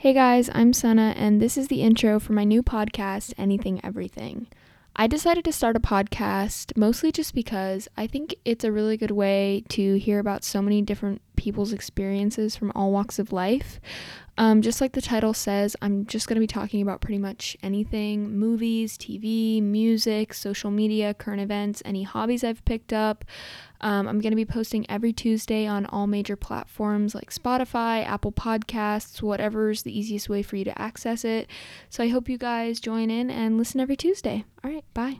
Hey guys, I'm Sana, and this is the intro for my new podcast, Anything Everything. I decided to start a podcast mostly just because I think it's a really good way to hear about so many different people's experiences from all walks of life. Um, just like the title says, I'm just going to be talking about pretty much anything movies, TV, music, social media, current events, any hobbies I've picked up. Um, I'm going to be posting every Tuesday on all major platforms like Spotify, Apple Podcasts, whatever's the easiest way for you to access it. So I hope you guys join in and listen every Tuesday. All right, bye.